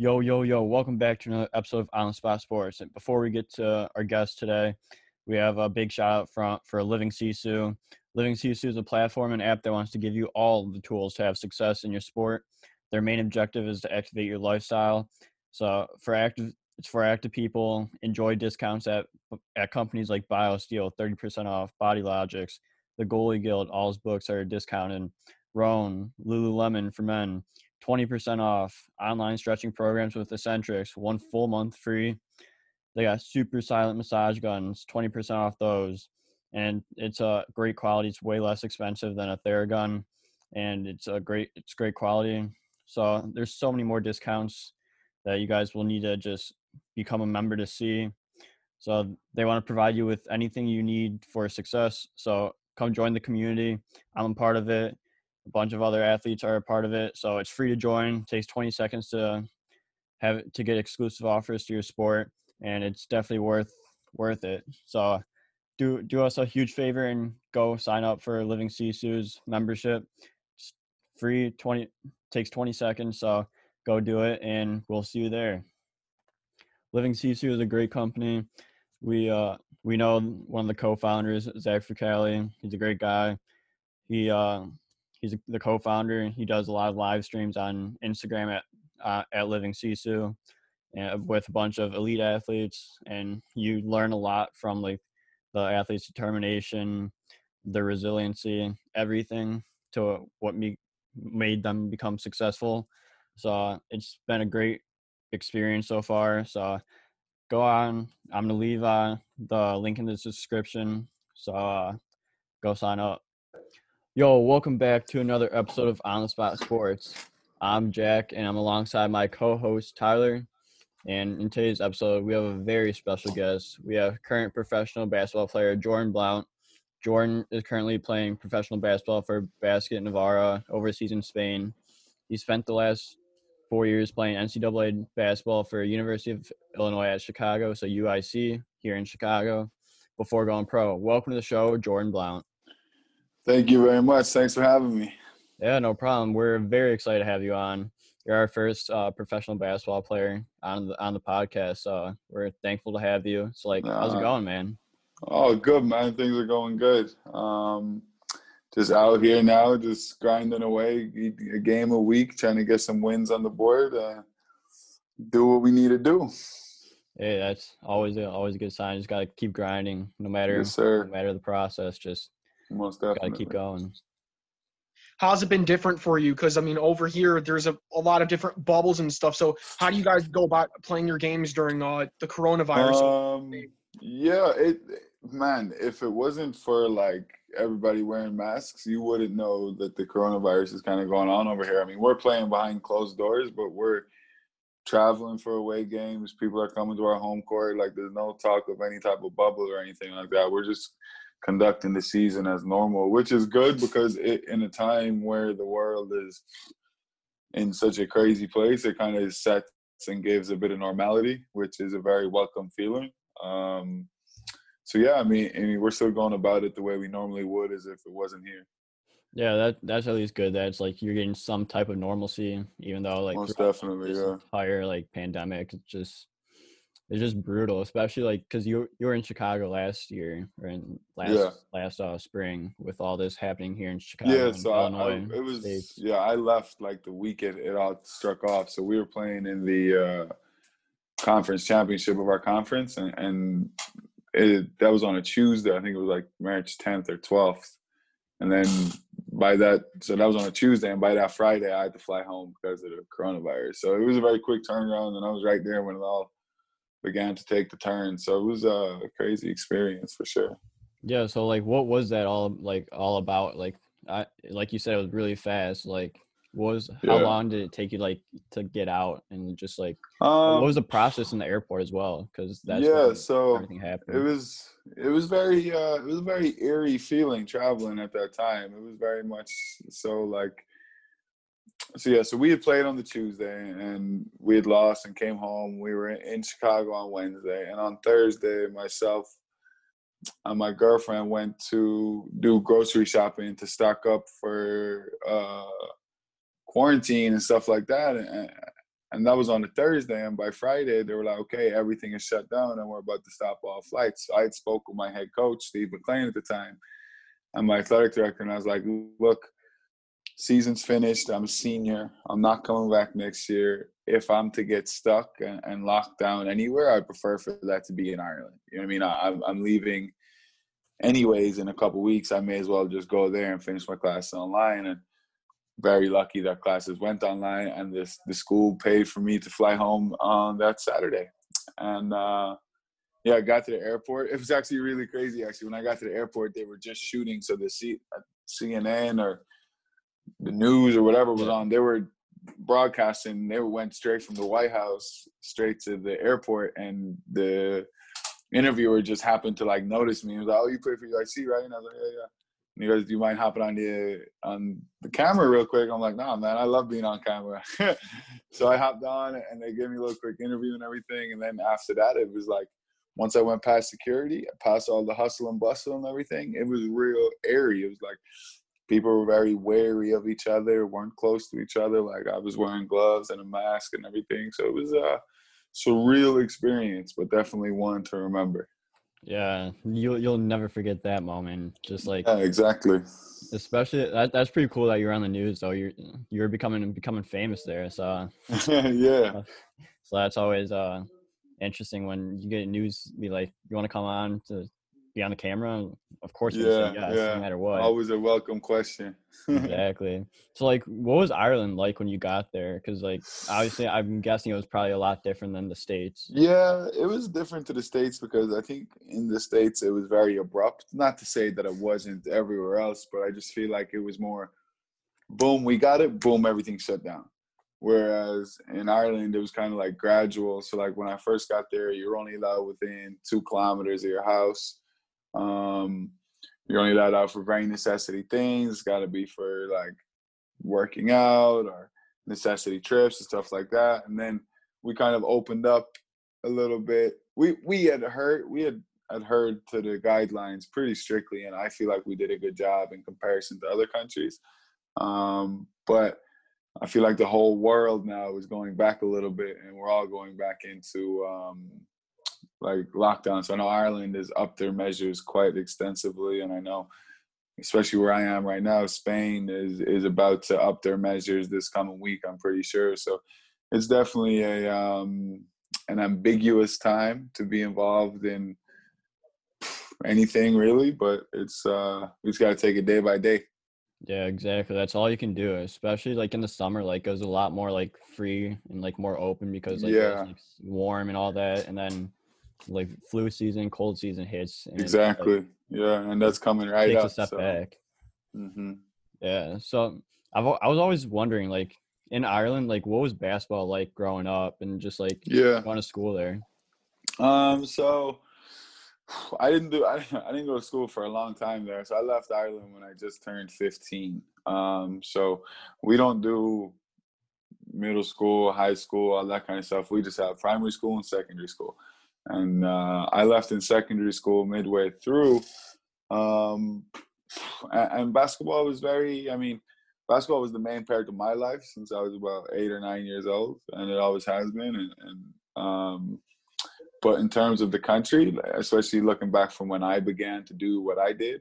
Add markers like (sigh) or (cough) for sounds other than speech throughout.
Yo, yo, yo, welcome back to another episode of On the Spot Sports. And before we get to our guest today, we have a big shout out front for Living Sisu. Living Sisu is a platform and app that wants to give you all the tools to have success in your sport. Their main objective is to activate your lifestyle. So for active it's for active people. Enjoy discounts at at companies like BioSteel, 30% off, Body Logics, the Goalie Guild, all's books are discounted. Rhone, Lululemon for men, 20% off online stretching programs with Eccentrics, one full month free. They got super silent massage guns, 20% off those. And it's a great quality. It's way less expensive than a Theragun. And it's a great it's great quality. So there's so many more discounts that you guys will need to just become a member to see. So they want to provide you with anything you need for success. So come join the community. I'm a part of it bunch of other athletes are a part of it so it's free to join it takes 20 seconds to have to get exclusive offers to your sport and it's definitely worth worth it. So do do us a huge favor and go sign up for living sisu's membership. It's free 20 takes 20 seconds so go do it and we'll see you there. Living sisu is a great company. We uh we know one of the co-founders zach Fricali. he's a great guy. He uh he's the co-founder. He does a lot of live streams on Instagram at uh, at Living Sisu, and with a bunch of elite athletes, and you learn a lot from like the athlete's determination, the resiliency, everything to what me made them become successful. So it's been a great experience so far. So go on. I'm gonna leave uh, the link in the description. So uh, go sign up. Yo, welcome back to another episode of On the Spot Sports. I'm Jack, and I'm alongside my co-host Tyler. And in today's episode, we have a very special guest. We have current professional basketball player Jordan Blount. Jordan is currently playing professional basketball for Basket Navarra overseas in Spain. He spent the last four years playing NCAA basketball for University of Illinois at Chicago, so UIC here in Chicago, before going pro. Welcome to the show, Jordan Blount. Thank you very much. Thanks for having me. Yeah, no problem. We're very excited to have you on. You're our first uh, professional basketball player on the on the podcast, so we're thankful to have you. So, like, how's it going, man? Oh, good, man. Things are going good. Um, just out here now, just grinding away, a game a week, trying to get some wins on the board. Uh, do what we need to do. Hey, that's always a, always a good sign. Just gotta keep grinding, no matter yes, no matter the process. Just most definitely. Gotta keep going. How's it been different for you? Because I mean, over here there's a, a lot of different bubbles and stuff. So how do you guys go about playing your games during uh, the coronavirus? Um, yeah, it man, if it wasn't for like everybody wearing masks, you wouldn't know that the coronavirus is kind of going on over here. I mean, we're playing behind closed doors, but we're traveling for away games. People are coming to our home court. Like, there's no talk of any type of bubble or anything like that. We're just conducting the season as normal, which is good because it, in a time where the world is in such a crazy place, it kind of sets and gives a bit of normality, which is a very welcome feeling. Um, so yeah, I mean, I mean, we're still going about it the way we normally would, as if it wasn't here. Yeah, that that's at least good. That's like you're getting some type of normalcy, even though like most definitely, yeah. Entire like pandemic, it's just it's just brutal, especially like because you you were in Chicago last year or in last yeah. last uh, spring with all this happening here in Chicago. Yeah, so I, I, it was States. yeah. I left like the weekend it all struck off. So we were playing in the uh, conference championship of our conference, and, and it, that was on a Tuesday. I think it was like March 10th or 12th, and then by that so that was on a Tuesday, and by that Friday I had to fly home because of the coronavirus. So it was a very quick turnaround, and I was right there when it all began to take the turn. So it was a crazy experience for sure. Yeah. So like, what was that all like all about? Like, I like you said, it was really fast. Like, was how yeah. long did it take you like to get out and just like um, what was the process in the airport as well? Because that's yeah. So everything happened. It was it was very uh it was a very eerie feeling traveling at that time. It was very much so like so yeah, so we had played on the Tuesday and we had lost and came home. We were in Chicago on Wednesday, and on Thursday, myself and my girlfriend went to do grocery shopping to stock up for uh, quarantine and stuff like that. And, And that was on a Thursday. And by Friday, they were like, okay, everything is shut down and we're about to stop all flights. So I had spoke with my head coach, Steve McLean at the time, and my athletic director. And I was like, look, season's finished. I'm a senior. I'm not coming back next year. If I'm to get stuck and, and locked down anywhere, I prefer for that to be in Ireland. You know what I mean? I, I'm leaving anyways in a couple weeks. I may as well just go there and finish my class online. And very lucky that classes went online, and this the school paid for me to fly home on that Saturday. And uh, yeah, I got to the airport. It was actually really crazy. Actually, when I got to the airport, they were just shooting, so the C- CNN or the news or whatever was on, they were broadcasting. They went straight from the White House straight to the airport, and the interviewer just happened to like notice me. He was like, "Oh, you play for UIC, right?" And I was like, "Yeah, yeah." And he goes, "Do you mind hopping on the on the camera real quick?" I'm like, "Nah, man, I love being on camera." (laughs) so I hopped on, and they gave me a little quick interview and everything. And then after that, it was like once I went past security, past all the hustle and bustle and everything, it was real airy. It was like people were very wary of each other, weren't close to each other. Like I was wearing gloves and a mask and everything. So it was a surreal experience, but definitely one to remember. Yeah, you'll you'll never forget that moment. Just like yeah, exactly. Especially that that's pretty cool that you're on the news though. You're you're becoming becoming famous there. So (laughs) yeah. So that's always uh interesting when you get news be like you want to come on to be on the camera, of course yeah, yes, yeah. no matter what. Always a welcome question. (laughs) exactly. So like what was Ireland like when you got there? Cuz like obviously I'm guessing it was probably a lot different than the states. Yeah, it was different to the states because I think in the states it was very abrupt. Not to say that it wasn't everywhere else, but I just feel like it was more boom, we got it, boom, everything shut down. Whereas in Ireland, it was kind of like gradual. So, like when I first got there, you're only allowed within two kilometers of your house. Um, you're only allowed out for very necessity things. It's got to be for like working out or necessity trips and stuff like that. And then we kind of opened up a little bit. We we had heard we had heard to the guidelines pretty strictly, and I feel like we did a good job in comparison to other countries. Um, but I feel like the whole world now is going back a little bit, and we're all going back into um, like lockdown. So I know Ireland is up their measures quite extensively, and I know, especially where I am right now, Spain is is about to up their measures this coming week. I'm pretty sure. So it's definitely a um, an ambiguous time to be involved in anything really, but it's uh, we just got to take it day by day. Yeah, exactly. That's all you can do, especially like in the summer. Like it was a lot more like free and like more open because like, yeah. it was, like, warm and all that, and then like flu season, cold season hits. And exactly. Like, yeah, and that's coming right takes up. a step so. back. Mm-hmm. Yeah. So I've I was always wondering, like in Ireland, like what was basketball like growing up, and just like yeah going to school there. Um. So I didn't do. I, (laughs) I didn't go to school for a long time there. So I left Ireland when I just turned 15. Um. So we don't do middle school, high school, all that kind of stuff. We just have primary school and secondary school and uh, I left in secondary school midway through. Um, and, basketball was very, I mean, basketball was the main part of my life since I was about eight or nine years old, and it always has been. And, and um, but in terms of the country, especially looking back from when I began to do what I did,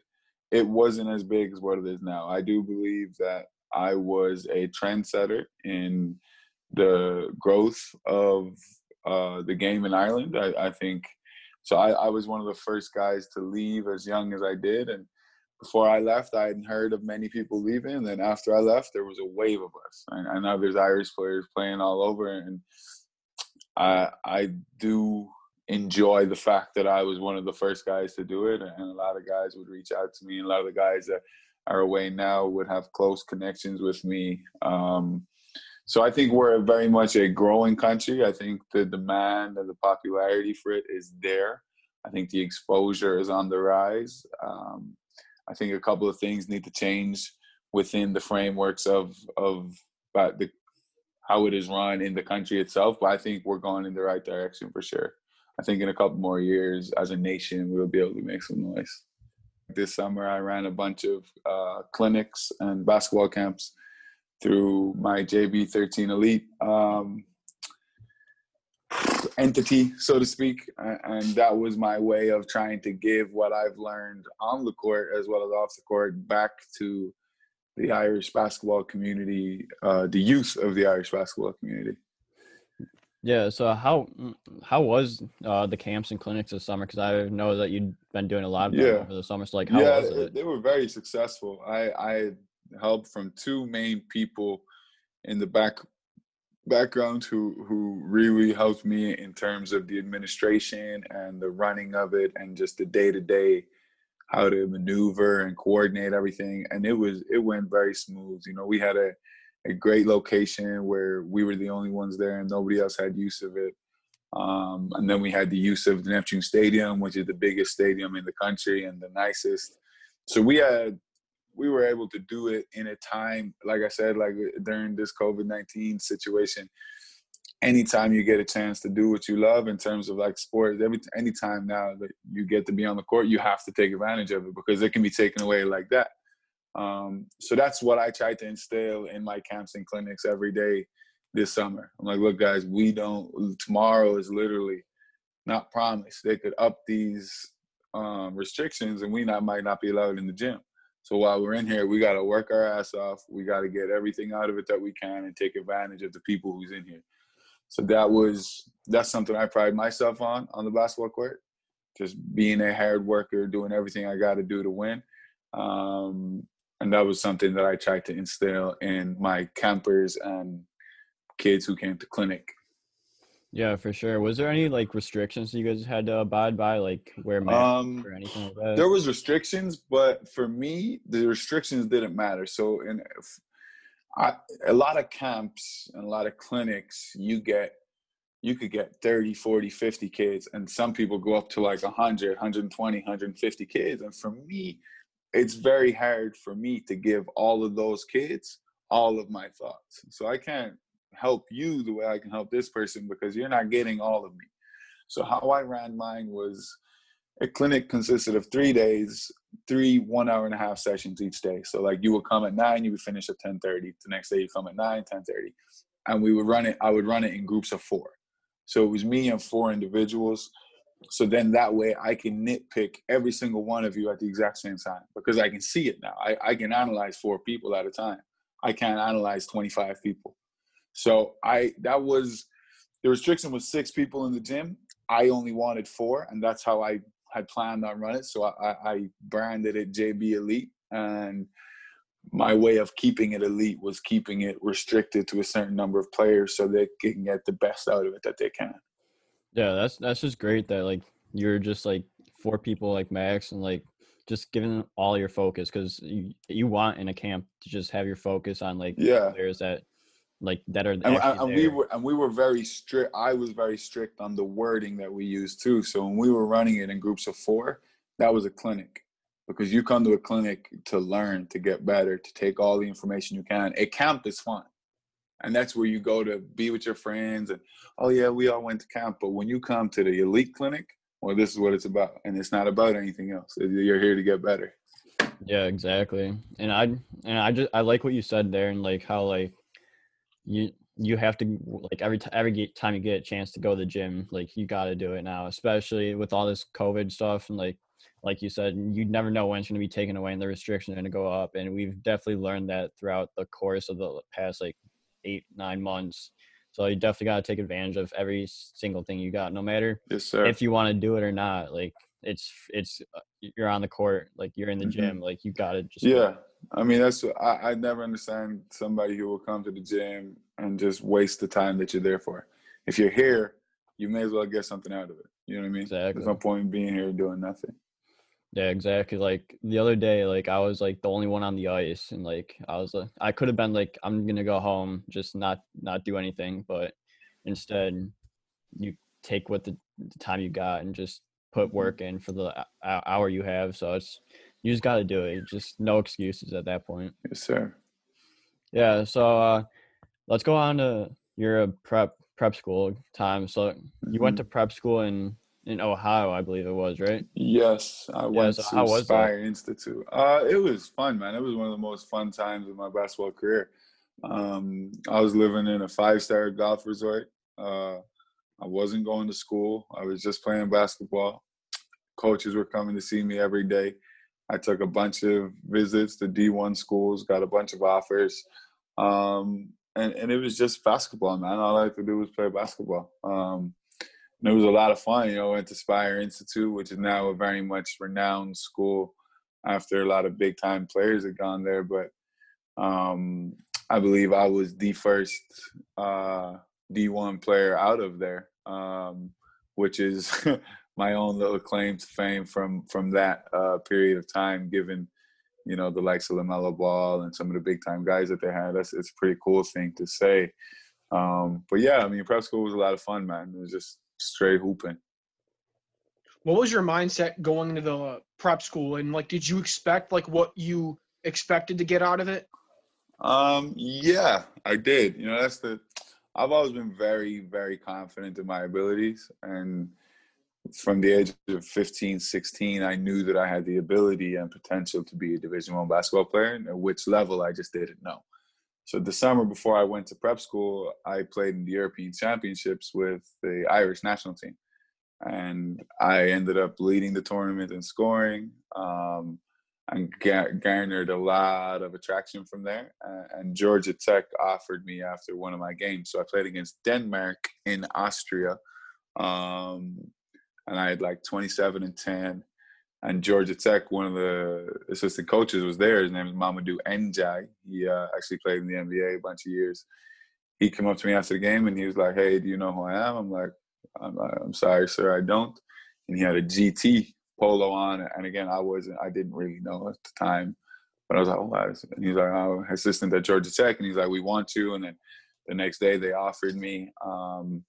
it wasn't as big as what it is now. I do believe that I was a trendsetter in the growth of uh, the game in Ireland. I, I think so. I, I, was one of the first guys to leave as young as I did, and before I left, I hadn't heard of many people leaving. And then after I left, there was a wave of us. And I know there's Irish players playing all over, and I I do enjoy the fact that I was one of the first guys to do it, and a lot of guys would reach out to me, and a lot of the guys that are away now would have close connections with me. Um, so I think we're very much a growing country. I think the demand and the popularity for it is there. I think the exposure is on the rise. Um, I think a couple of things need to change within the frameworks of of uh, the how it is run in the country itself. But I think we're going in the right direction for sure. I think in a couple more years, as a nation, we'll be able to make some noise. This summer, I ran a bunch of uh, clinics and basketball camps through my JB13 Elite um, entity, so to speak. And that was my way of trying to give what I've learned on the court as well as off the court back to the Irish basketball community, uh, the youth of the Irish basketball community. Yeah. So how how was uh, the camps and clinics this summer? Because I know that you'd been doing a lot of them Yeah. over the summer. So like, how yeah, was they- it? they were very successful. I I help from two main people in the back background who who really helped me in terms of the administration and the running of it and just the day to day how to maneuver and coordinate everything. And it was it went very smooth. You know we had a a great location where we were the only ones there and nobody else had use of it. Um, and then we had the use of the Neptune Stadium, which is the biggest stadium in the country and the nicest. So we had we were able to do it in a time, like I said, like during this COVID nineteen situation. Anytime you get a chance to do what you love in terms of like sports, every anytime now that you get to be on the court, you have to take advantage of it because it can be taken away like that. Um, so that's what I try to instill in my camps and clinics every day this summer. I'm like, look, guys, we don't. Tomorrow is literally not promised. They could up these um, restrictions, and we not might not be allowed in the gym. So while we're in here, we got to work our ass off. We got to get everything out of it that we can, and take advantage of the people who's in here. So that was that's something I pride myself on on the basketball court. Just being a hard worker, doing everything I got to do to win. Um, and that was something that I tried to instill in my campers and kids who came to clinic. Yeah, for sure. Was there any like restrictions you guys had to abide by, like wear masks Um, or anything like that? there was restrictions, but for me, the restrictions didn't matter. So in if I, a lot of camps and a lot of clinics, you get you could get 30, 40, 50 kids and some people go up to like 100, 120, 150 kids. And for me, it's very hard for me to give all of those kids all of my thoughts. So I can't help you the way I can help this person because you're not getting all of me. So how I ran mine was a clinic consisted of three days, three one hour and a half sessions each day. So like you would come at nine, you would finish at ten thirty. The next day you come at nine, ten thirty, and we would run it. I would run it in groups of four. So it was me and four individuals. So then that way I can nitpick every single one of you at the exact same time because I can see it now. I, I can analyze four people at a time. I can't analyze 25 people. So I that was the restriction was six people in the gym. I only wanted four, and that's how I had planned on running. It. So I, I, I branded it JB Elite, and my way of keeping it elite was keeping it restricted to a certain number of players so they can get the best out of it that they can. Yeah, that's that's just great that like you're just like four people like max and like just giving them all your focus because you you want in a camp to just have your focus on like Yeah. players that like that are and, uh, and, and we were and we were very strict i was very strict on the wording that we used too. So when we were running it in groups of four that was a clinic because you come to a clinic to learn to get better to take all the information you can. A camp is fun and that's where you go to be with your friends and oh yeah we all went to camp but when you come to the elite clinic well this is what it's about and it's not about anything else. You're here to get better. Yeah, exactly. And I and I just I like what you said there and like how like you you have to like every time every time you get a chance to go to the gym, like you got to do it now, especially with all this COVID stuff and like like you said, you never know when it's going to be taken away and the restrictions are going to go up. And we've definitely learned that throughout the course of the past like eight nine months. So you definitely got to take advantage of every single thing you got, no matter yes if you want to do it or not. Like it's it's uh, you're on the court, like you're in the Mhm. gym, like you got to just Yeah. I mean that's I I never understand somebody who will come to the gym and just waste the time that you're there for. If you're here, you may as well get something out of it. You know what I mean? Exactly. There's no point in being here doing nothing. Yeah, exactly. Like the other day, like I was like the only one on the ice, and like I was, uh, I could have been like, I'm gonna go home, just not not do anything, but instead, you take what the, the time you got and just put work in for the hour you have. So it's you just got to do it. Just no excuses at that point. Yes, sir. Yeah. So uh, let's go on to your uh, prep prep school time. So you went to prep school in in Ohio, I believe it was, right? Yes, I went so to how was that? Institute. Uh, it was fun, man. It was one of the most fun times of my basketball career. Um, I was living in a five-star golf resort. Uh, I wasn't going to school. I was just playing basketball. Coaches were coming to see me every day. I took a bunch of visits to D1 schools, got a bunch of offers. Um, and, and it was just basketball, man. All I had to do was play basketball. Um, and it was a lot of fun. You know, I went to Spire Institute, which is now a very much renowned school after a lot of big time players had gone there. But um, I believe I was the first uh, D1 player out of there, um, which is (laughs) my own little claim to fame from from that uh, period of time, given you know the likes of LaMelo Ball and some of the big time guys that they had. That's it's a pretty cool thing to say. Um, but yeah, I mean, prep school was a lot of fun, man. It was just straight hooping. What was your mindset going into the prep school, and like, did you expect like what you expected to get out of it? Um, yeah, I did. You know, that's the. I've always been very, very confident in my abilities, and from the age of 15, 16, I knew that I had the ability and potential to be a Division One basketball player. At which level, I just didn't know. So the summer before I went to prep school, I played in the European Championships with the Irish national team, and I ended up leading the tournament and scoring. Um, and garnered a lot of attraction from there. and Georgia Tech offered me after one of my games. So I played against Denmark in Austria. Um, and I had like 27 and 10. And Georgia Tech, one of the assistant coaches was there. His name is Mamadou Ndiaye. He uh, actually played in the NBA a bunch of years. He came up to me after the game and he was like, "Hey, do you know who I am?" I'm like, "I'm, I'm sorry, sir, I don't." And he had a GT polo on, and again, I wasn't, I didn't really know at the time, but I was like, "Oh," and he's like, "Oh, assistant at Georgia Tech," and he's like, "We want you." And then the next day, they offered me. Um,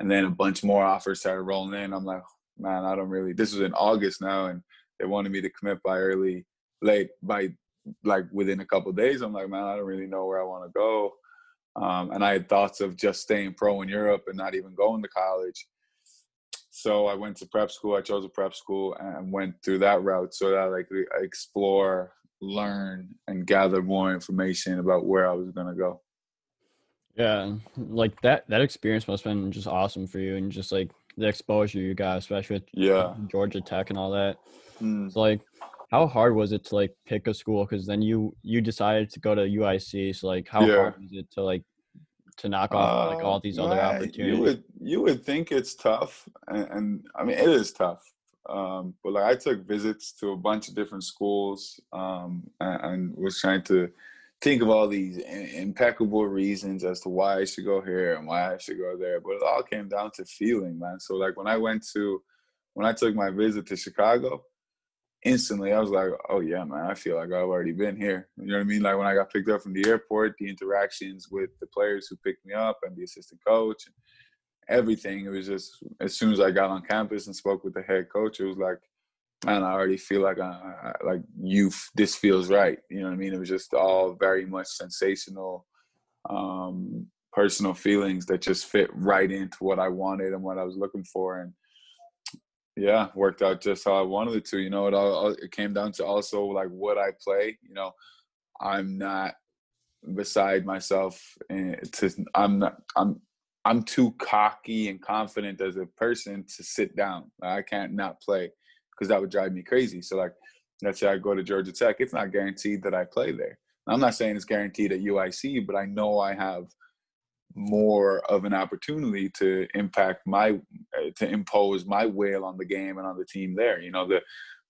and then a bunch more offers started rolling in. I'm like, man, I don't really. This was in August now, and they wanted me to commit by early, late by like within a couple days. I'm like, man, I don't really know where I want to go. Um, and I had thoughts of just staying pro in Europe and not even going to college. So I went to prep school. I chose a prep school and went through that route so that I could explore, learn, and gather more information about where I was going to go. Yeah, like that that experience must have been just awesome for you, and just like the exposure you got, especially with yeah Georgia Tech and all that. Mm. So like, how hard was it to like pick a school? Because then you you decided to go to UIC. So like, how yeah. hard was it to like to knock off uh, like all these other opportunities? You would you would think it's tough, and, and I mean it is tough. Um, but like I took visits to a bunch of different schools um, and, and was trying to think of all these impeccable reasons as to why I should go here and why I should go there. But it all came down to feeling, man. So like when I went to when I took my visit to Chicago, instantly I was like, oh yeah, man, I feel like I've already been here. You know what I mean? Like when I got picked up from the airport, the interactions with the players who picked me up and the assistant coach and everything. It was just as soon as I got on campus and spoke with the head coach, it was like and I already feel like I, I, like you. This feels right. You know what I mean? It was just all very much sensational, um, personal feelings that just fit right into what I wanted and what I was looking for, and yeah, worked out just how I wanted it to. You know, it all it came down to also like what I play. You know, I'm not beside myself, and to I'm not I'm I'm too cocky and confident as a person to sit down. I can't not play because that would drive me crazy. So like, let's say I go to Georgia Tech, it's not guaranteed that I play there. I'm not saying it's guaranteed at UIC, but I know I have more of an opportunity to impact my uh, to impose my will on the game and on the team there. You know, the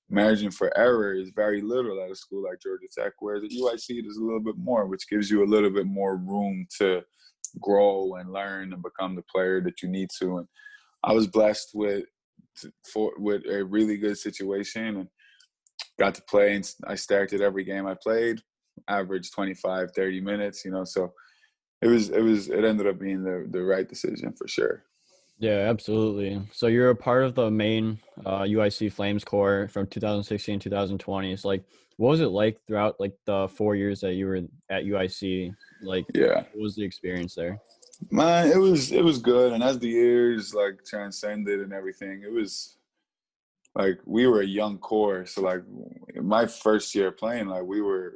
margin for error is very little at a school like Georgia Tech, whereas at UIC there's a little bit more, which gives you a little bit more room to grow and learn and become the player that you need to. And I was blessed with for with a really good situation and got to play and I started every game I played, average 25, 30 minutes, you know, so it was it was it ended up being the the right decision for sure. Yeah, absolutely. So you're a part of the main uh, UIC Flames core from 2016 2020. It's like, what was it like throughout like the four years that you were at UIC? Like, yeah, what was the experience there? Man, it was it was good, and as the years like transcended and everything, it was like we were a young core. So like my first year playing, like we were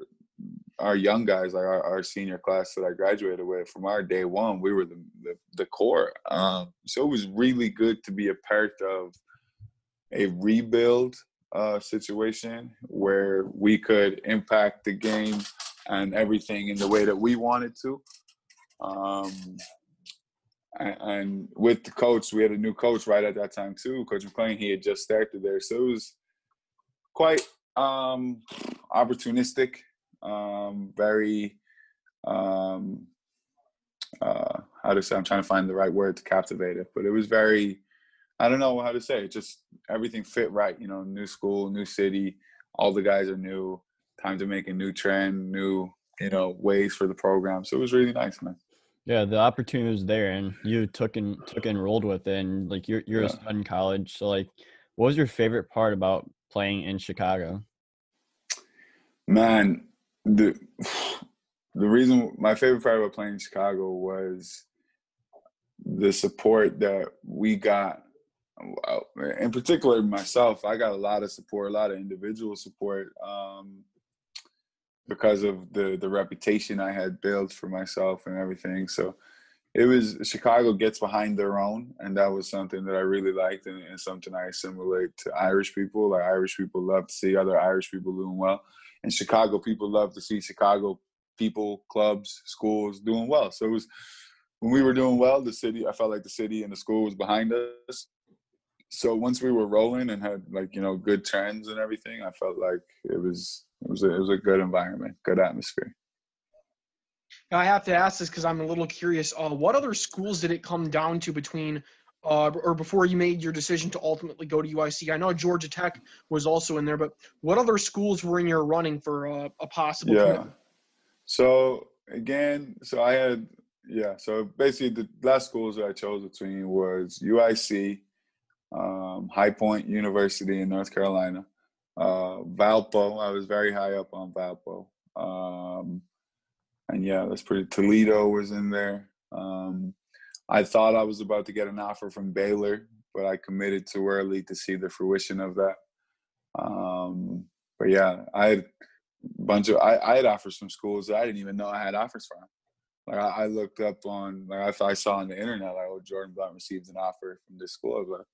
our young guys, like our, our senior class that I graduated with, from our day one, we were the the, the core. Um, so it was really good to be a part of a rebuild uh, situation where we could impact the game and everything in the way that we wanted to. Um, and, with the coach, we had a new coach right at that time too. Coach McLean, he had just started there, so it was quite um, opportunistic, um, very um, uh, how to say. I'm trying to find the right word to captivate it, but it was very. I don't know how to say it. Just everything fit right. You know, new school, new city. All the guys are new. Time to make a new trend, new you know ways for the program. So it was really nice, man. Yeah, the opportunity was there, and you took and took and rolled with it. And like you're you're yeah. in college, so like, what was your favorite part about playing in Chicago? Man, the the reason my favorite part about playing in Chicago was the support that we got. In particular, myself, I got a lot of support, a lot of individual support, um, because of the the reputation I had built for myself and everything. So it was Chicago gets behind their own, and that was something that I really liked, and, and, something I assimilate to Irish people. Like Irish people love to see other Irish people doing well, and Chicago people love to see Chicago people, clubs, schools doing well. So it was when we were doing well, the city. I felt like the city and the school was behind us. So once we were rolling and had like you know good trends and everything, I felt like it was it was a, it was a good environment, good atmosphere. Now I have to ask this because I'm a little curious. Uh, what other schools did it come down to between, uh, or before you made your decision to ultimately go to UIC? I know Georgia Tech was also in there, but what other schools were in your running for uh, a possible? Yeah. Commitment? So again, so I had yeah. So basically, the last schools that I chose between was UIC, um, High Point University in North Carolina, uh, Valpo. I was very high up on Valpo. Um, and yeah, that's pretty. Toledo was in there. Um, I thought I was about to get an offer from Baylor, but I committed too early to see the fruition of that. Um, but yeah, I had a bunch of I, I, had offers from schools that I didn't even know I had offers from. Like I, I looked up on like I, I, saw on the internet like oh Jordan Blount received an offer from this school, but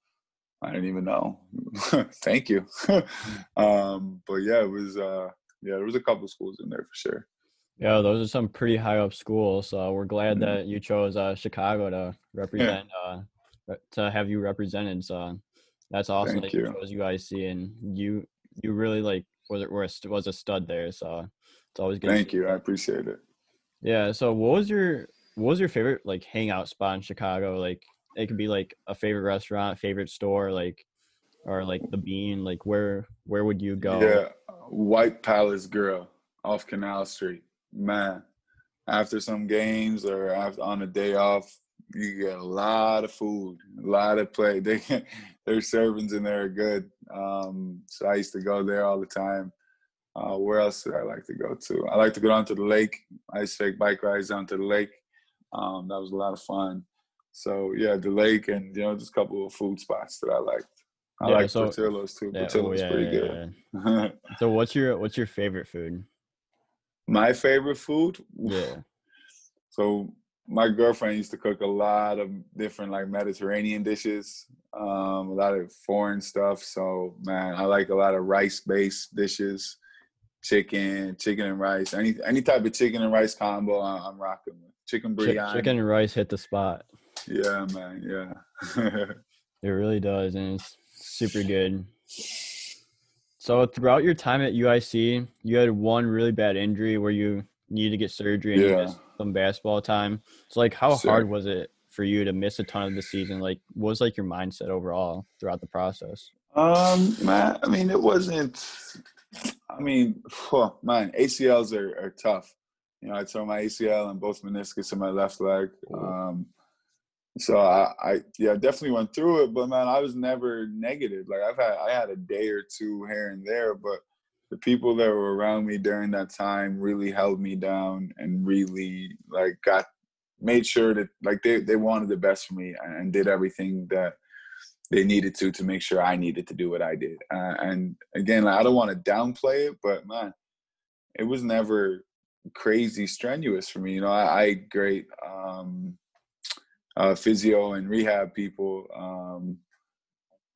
I didn't even know. (laughs) Thank you. (laughs) um, but yeah, it was uh, yeah, there was a couple schools in there for sure. Yeah, those are some pretty high up schools. So we're glad mm-hmm. that you chose uh, Chicago to represent, yeah. uh, to have you represented. So that's awesome Thank that you, you chose UIC and you you really like was it was was a stud there. So it's always good. Thank you, I appreciate it. Yeah. So what was your what was your favorite like hangout spot in Chicago? Like it could be like a favorite restaurant, favorite store, like or like the Bean. Like where where would you go? Yeah, White Palace Grill off Canal Street man, after some games or after on a day off, you get a lot of food, a lot of play. (laughs) They their servings in there are good. Um, so I used to go there all the time. Uh, where else did I like to go to? I like to go down to the lake. I used to take bike rides down to the lake. Um, that was a lot of fun. So yeah, the lake and you know just a couple of food spots that I liked. I yeah, like so, Portillo's too. Yeah, Portillo's oh, yeah, pretty good. (laughs) so what's your what's your favorite food? My favorite food? Yeah. So my girlfriend used to cook a lot of different like Mediterranean dishes, um, a lot of foreign stuff. So man, I like a lot of rice-based dishes, chicken, chicken and rice, any any type of chicken and rice combo. I'm, rocking with chicken biryani. Chicken and rice hit the spot. Yeah, man. Yeah. (laughs) it really does, and it's super good. So throughout your time at UIC, you had one really bad injury where you needed to get surgery and yeah. some basketball time. So like how hard was it for you to miss a ton of the season? Like what was like your mindset overall throughout the process? Um man, I mean it wasn't I mean, (sighs) oh, man, ACLs are, are tough. You know, I tore my ACL and both meniscus in my left leg. Um, so I, I yeah definitely went through it but man i was never negative like i've had i had a day or two here and there but the people that were around me during that time really held me down and really like got made sure that like they, they wanted the best for me and did everything that they needed to to make sure i needed to do what i did uh, and again like, i don't want to downplay it but man it was never crazy strenuous for me. You know, I, I great um, uh, physio and rehab people, um,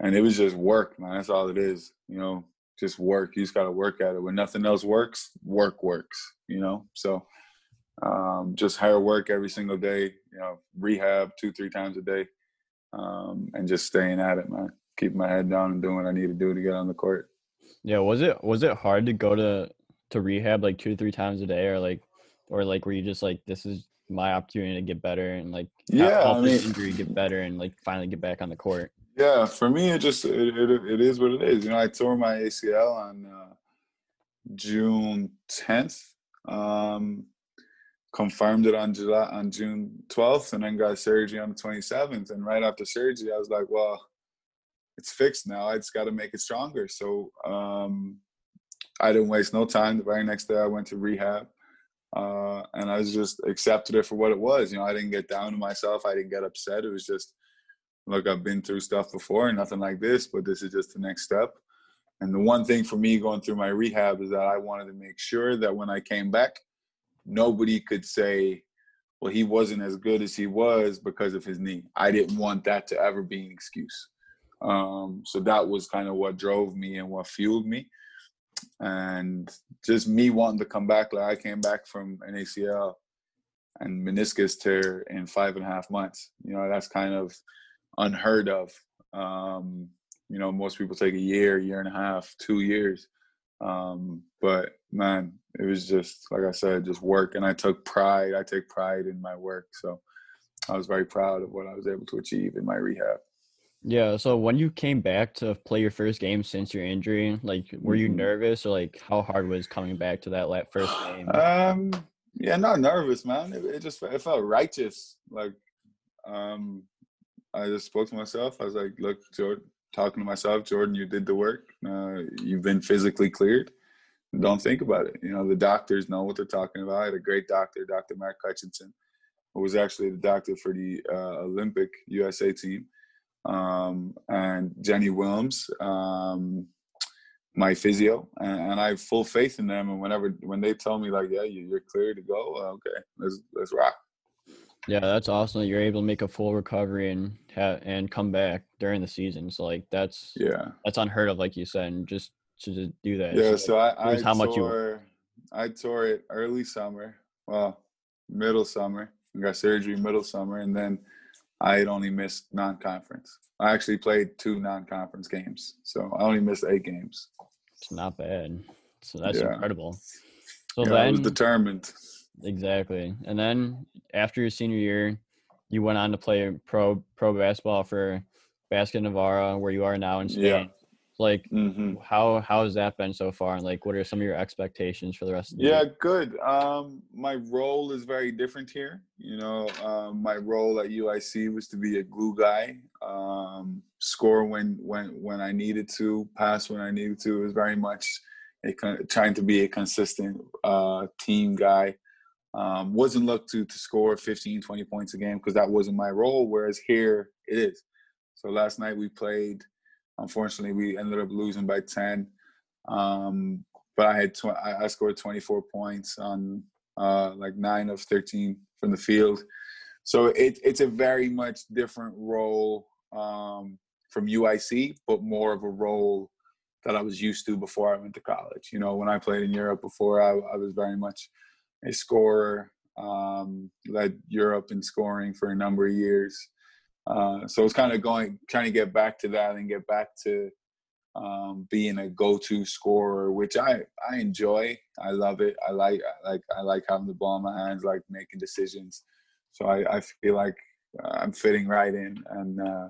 and it was just work, man. That's all it is. You know, just work. You just got to work at it. When nothing else works, work works. You know, so um, just hard work every single day. You know, rehab two, three times a day, um, and just staying at it, man. Keeping my head down and doing what I need to do to get on the court. Yeah, was it was it hard to go to to rehab like two three times a day, or like, or like were you just like this is my opportunity to get better and like yeah, help I this injury get better and like finally get back on the court? Yeah, for me, it just it, it, it is what it is. You know, I tore my ACL on uh, June 10th, um, confirmed it on July on June 12th, and then got surgery on the 27th. And right after surgery, I was like, well, it's fixed now. I just got to make it stronger. So um, I didn't waste no time. The very next day, I went to rehab. Uh, and I was just accepted it for what it was. You know, I didn't get down to myself. I didn't get upset. It was just, look, I've been through stuff before, nothing like this, but this is just the next step. And the one thing for me going through my rehab is that I wanted to make sure that when I came back, nobody could say, well, he wasn't as good as he was because of his knee. I didn't want that to ever be an excuse. Um, so that was kind of what drove me and what fueled me. And just me wanting to come back, like I came back from an ACL and meniscus tear in five and a half months. You know, that's kind of unheard of. Um, you know, most people take a year, year and a half, two years. Um, but man, it was just like I said, just work, and I took pride. I take pride in my work, so I was very proud of what I was able to achieve in my rehab. Yeah. So when you came back to play your first game since your injury, like were you Mhm. nervous or like how hard was coming back to that first game? Um, yeah, not nervous, man. It, it just it felt righteous. Like, um, I just spoke to myself. I was like, "Look, Jordan," talking to myself, Jordan, you did the work. Uh, you've been physically cleared. Don't think about it. You know, the doctors know what they're talking about. I had a great doctor, Dr. Mark Hutchinson, who was actually the doctor for the uh, Olympic USA team, um, and Jenny Williams. Um, my physio and, and I have full faith in them. And whenever when they tell me like, yeah, you, you're clear to go, okay, let's let's rock. Yeah, that's awesome. that You're able to make a full recovery and ha- and come back during the season. So like that's Yeah, that's unheard of, like you said, and just to just do that. yeah. So, So I I how tore much you- I tore it early summer, well, middle summer. I got surgery middle summer, and then I had only missed non-conference. I actually played two non-conference games, so I only missed eight games. it's not bad. So that's Yeah. incredible. So yeah, I was then determined. exactly, and then after your senior year, you went on to play pro pro basketball for Basket Navarra, where you are now in Spain. Yeah. Like hmm how how has that been so far? And like, what are some of your expectations for the rest of the year? Yeah, year? good. Um, my role is very different here. You know, um, my role at UIC was to be a glue guy, um, score when when when I needed to, pass when I needed to. It was very much a trying to be a consistent uh, team guy. Um, wasn't looked to to score 15, 20 points a game because that wasn't my role. Whereas here it is. So last night we played. Unfortunately, we ended up losing by ten. Um, but I had tw- I I scored 24 points on uh, like nine of 13 from the field. So it, it's a very much different role um, from UIC, but more of a role that I was used to before I went to college. You know, when I played in Europe before, I, I was very much a scorer, um, led Europe in scoring for a number of years. Uh, so it's kind of going, trying to get back to that and get back to um, being a go-to scorer, which I I enjoy. I love it. I like I like I like having the ball in my hands, like making decisions. So I, I feel like uh, I'm fitting right in, and uh,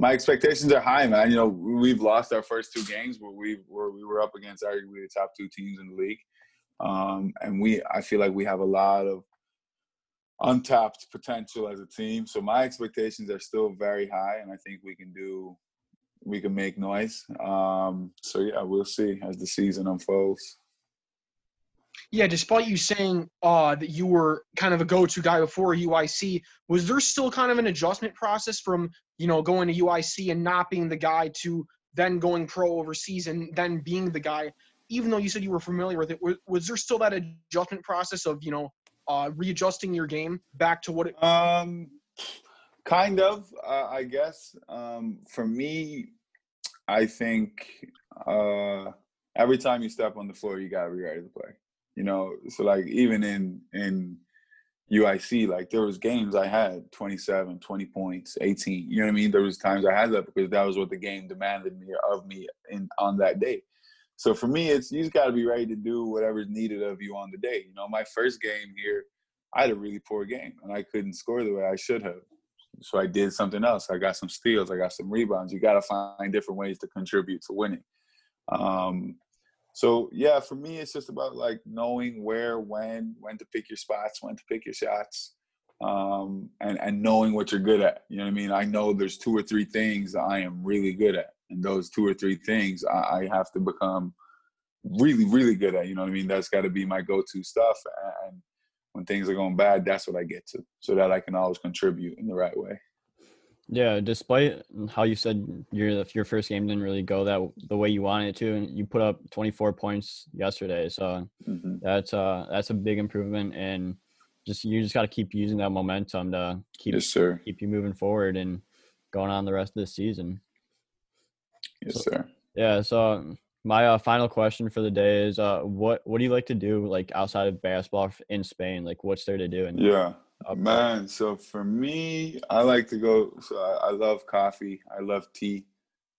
my expectations are high, man. You know, we've lost our first two games where we were we were up against arguably the top two teams in the league, um, and we I feel like we have a lot of untapped potential as a team. So my expectations are still very high, and I think we can do we can make noise. Um, so yeah, we'll see as the season unfolds. Yeah, despite you saying uh, that you were kind of a go-to guy before UIC, was there still kind of an adjustment process from you know going to UIC and not being the guy to then going pro overseas and then being the guy? even though you said you were familiar with it, was, was there still that adjustment process of you know uh, readjusting your game back to what it? Um, kind of, uh, I guess. Um, for me, I think uh, every time you step on the floor, you gotta be ready to play. You know, so like even in in UIC, like there was games I had 27, 20 points, 18. You know what I mean? There was times I had that because that was what the game demanded me of me in on that day. So for me, it's you just got to be ready to do whatever's needed of you on the day. You know, my first game here, I had a really poor game and I couldn't score the way I should have. So I did something else. I got some steals. I got some rebounds. You got to find different ways to contribute to winning. Um, so yeah, for me, it's just about like knowing where, when, when to pick your spots, when to pick your shots, um, and and knowing what you're good at. You know what I mean? I know there's two or three things I am really good at, and those two or three things I, I have to become really, really good at. You know what I mean? That's got to be my go-to stuff. And when things are going bad, that's what I get to, so that I can always contribute in the right way. Yeah, despite how you said your your first game didn't really go that the way you wanted it to, and you put up 24 points yesterday, so Mm-hmm. that's uh that's a big improvement, and just you just got to keep using that momentum to keep Yes, sir. keep you moving forward and going on the rest of the season. Yes, So- sir. Yeah, so my uh, final question for the day is uh what what do you like to do like outside of basketball in Spain? Like what's there to do? And Yeah. up? Man, so for me, I like to go. So I, I love coffee. I love tea.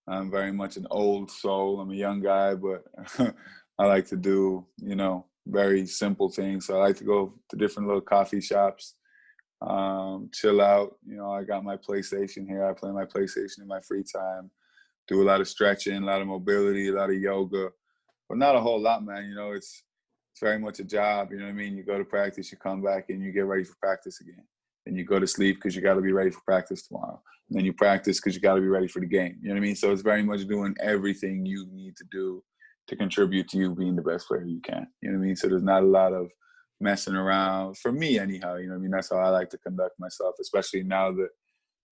I'm very much an old soul. I'm a young guy, but (laughs) I like to do, you know, very simple things. So I like to go to different little coffee shops, um, chill out. You know, I got my PlayStation here. I play my PlayStation in my free time. Do a lot of stretching, a lot of mobility, a lot of yoga, but not a whole lot, man. You know, it's it's very much a job. You know what I mean? You go to practice, you come back, and you get ready for practice again. And you go to sleep because you got to be ready for practice tomorrow. And then you practice because you got to be ready for the game. You know what I mean? So it's very much doing everything you need to do to contribute to you being the best player you can. You know what I mean? So there's not a lot of messing around for me, anyhow. You know what I mean? That's how I like to conduct myself, especially now that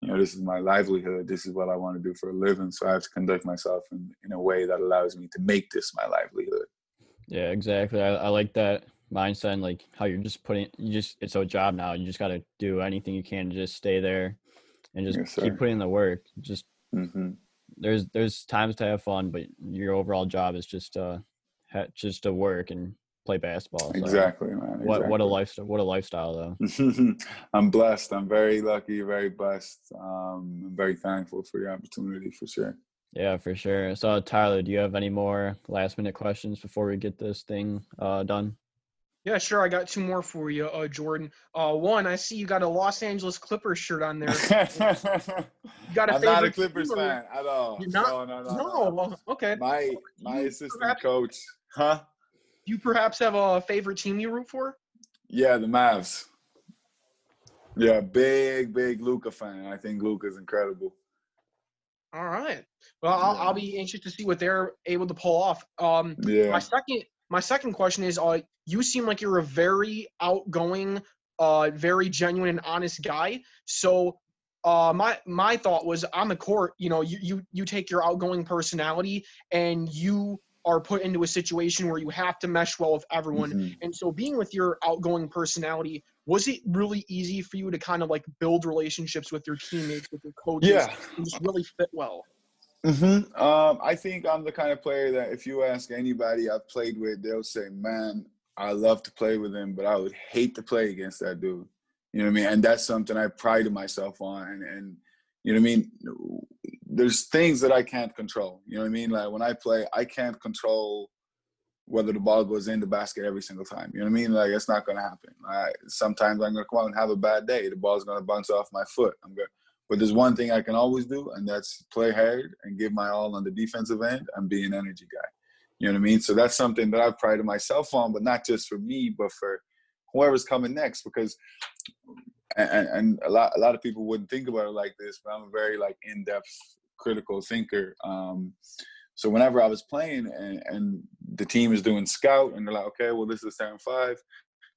you know this is my livelihood. This is what I want to do for a living. So I have to conduct myself in, in a way that allows me to make this my livelihood. Yeah, exactly. I, I like that mindset and like how you're just putting you just it's a job now. You just got to do anything you can to just stay there and just Yes, keep putting in the work. Just hmm there's there's times to have fun, but your overall job is just uh ha- just to work and play basketball. So Exactly, man. What what a lifestyle what a lifestyle though. (laughs) I'm blessed. I'm very lucky, very blessed. Um, I'm very thankful for the opportunity for sure. Yeah, for sure. So Tyler, do you have any more last minute questions before we get this thing uh done? Yeah, sure. I got two more for you, uh, Jordan. Uh, one, I see you got a Los Angeles Clippers shirt on there. (laughs) You got a I'm favorite not a Clippers team fan at all. You're not? No, no, no. No, no. well, okay. My my assistant coach, huh? Do you perhaps have a favorite team you root for? Yeah, the Mavs. Yeah, big, big Luka fan. I think Luka's incredible. All right. Well, I'll, I'll be anxious to see what they're able to pull off. Um, my second, my second question is, uh, you seem like you're a very outgoing, uh, very genuine and honest guy. So, uh, my my thought was on the court, you know, you you you take your outgoing personality and you are put into a situation where you have to mesh well with everyone. Mhm. And so, being with your outgoing personality, was it really easy for you to kind of like build relationships with your teammates, with your coaches, Yeah. and just really fit well? hmm Um, I think I'm the kind of player that if you ask anybody I've played with, they'll say, "Man, I love to play with him, but I would hate to play against that dude." You know what I mean? And that's something I prided myself on. And, and you know what I mean? There's things that I can't control. You know what I mean? Like when I play, I can't control whether the ball goes in the basket every single time. You know what I mean? Like it's not gonna happen. I, sometimes I'm gonna come out and have a bad day. The ball's gonna bounce off my foot. I'm gonna but there's one thing I can always do, and that's play hard and give my all on the defensive end and be an energy guy. You know what I mean? So that's something that I've prided myself on, but not just for me, but for whoever's coming next. Because and, and a lot a lot of people wouldn't think about it like this, but I'm a very like in-depth critical thinker. Um, so whenever I was playing and, and the team is doing scout and they're like, okay, well this is seven five,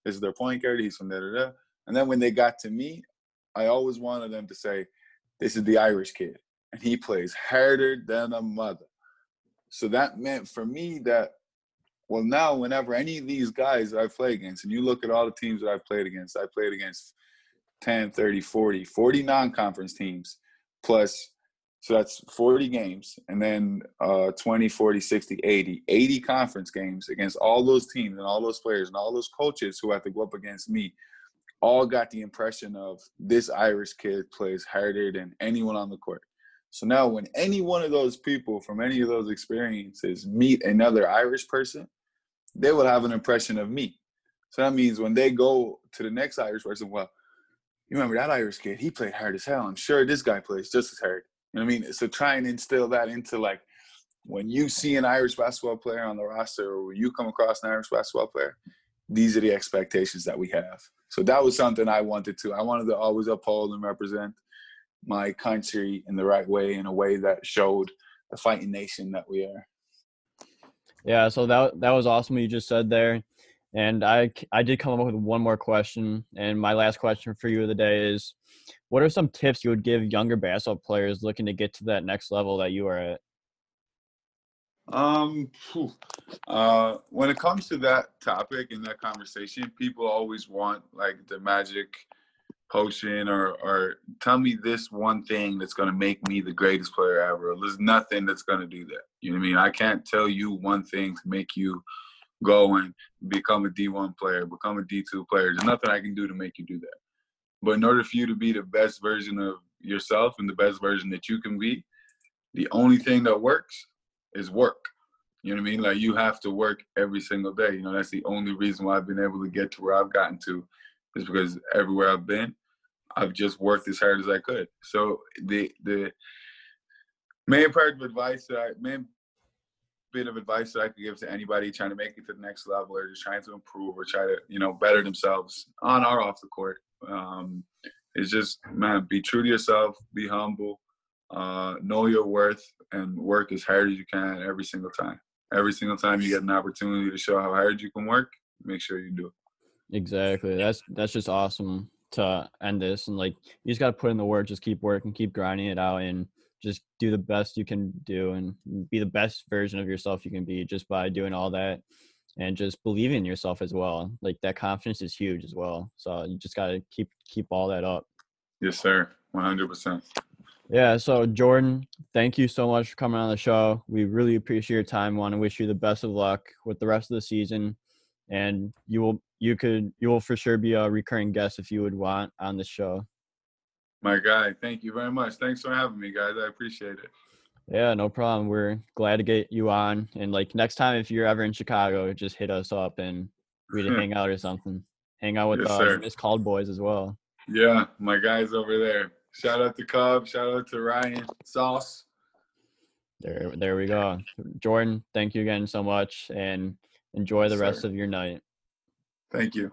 this is their point guard, he's from da da da. And then when they got to me, I always wanted them to say, this is the Irish kid, and he plays harder than a mother. So that meant for me that Well, now whenever any of these guys I play against, and you look at all the teams that I've played against, I played against 10, 30, 40, 40 non-conference teams, plus so that's 40 games, and then uh, 20, 40, 60, 80, 80 conference games against all those teams and all those players and all those coaches who have to go up against me. All got the impression of this Irish kid plays harder than anyone on the court. So now, when any one of those people from any of those experiences meet another Irish person, they will have an impression of me. So that means when they go to the next Irish person, well, you remember that Irish kid? He played hard as hell. I'm sure this guy plays just as hard. What I mean? So try and instill that into like when you see an Irish basketball player on the roster or when you come across an Irish basketball player, these are the expectations that we have. So that was something I wanted to. I wanted to always uphold and represent my country in the right way, in a way that showed the fighting nation that we are. Yeah, so that that was awesome what you just said there. And I I did come up with one more question, and my last question for you of the day is what are some tips you would give younger basketball players looking to get to that next level that you are at? Um, uh, when it comes to that topic and that conversation, people always want like the magic potion or or tell me this one thing that's gonna make me the greatest player ever. There's nothing that's gonna do that. You know what I mean? I can't tell you one thing to make you go and become a D1 player, become a D2 player. There's nothing I can do to make you do that. But in order for you to be the best version of yourself and the best version that you can be, the only thing that works is work. You know what I mean? Like you have to work every single day. You know, that's the only reason why I've been able to get to where I've gotten to is because everywhere I've been, I've just worked as hard as I could. So the the main part of advice that I main bit of advice that I could give to anybody trying to make it to the next level or just trying to improve or try to, you know, better themselves on or off the court um, it's just man, be true to yourself, be humble, uh, know your worth, and work as hard as you can every single time. Every single time you get an opportunity to show how hard you can work, make sure you do it. Exactly. That's that's just awesome to end this, and like you just got to put in the work, just keep working, keep grinding it out, and just do the best you can do, and be the best version of yourself you can be just by doing all that and just believing in yourself as well. Like that confidence is huge as well. So you just got to keep keep all that up. Yes, sir. One hundred percent. Yeah. So Jordan, thank you so much for coming on the show. We really appreciate your time. Want to wish you the best of luck with the rest of the season, and you will you could you will for sure be a recurring guest if you would want on the show. My guy, thank you very much. Thanks for having me, guys. I appreciate it. Yeah, no problem. We're glad to get you on. And like next time, if you're ever in Chicago, just hit us up and we can hang out or (laughs) something. Hang out with yes, uh, Miss Called Boys as well. Yeah, my guys over there. Shout out to Cub. Shout out to Ryan Sauce. There, there we go. Jordan, thank you again so much, and enjoy the yes, rest sir. of your night. Thank you.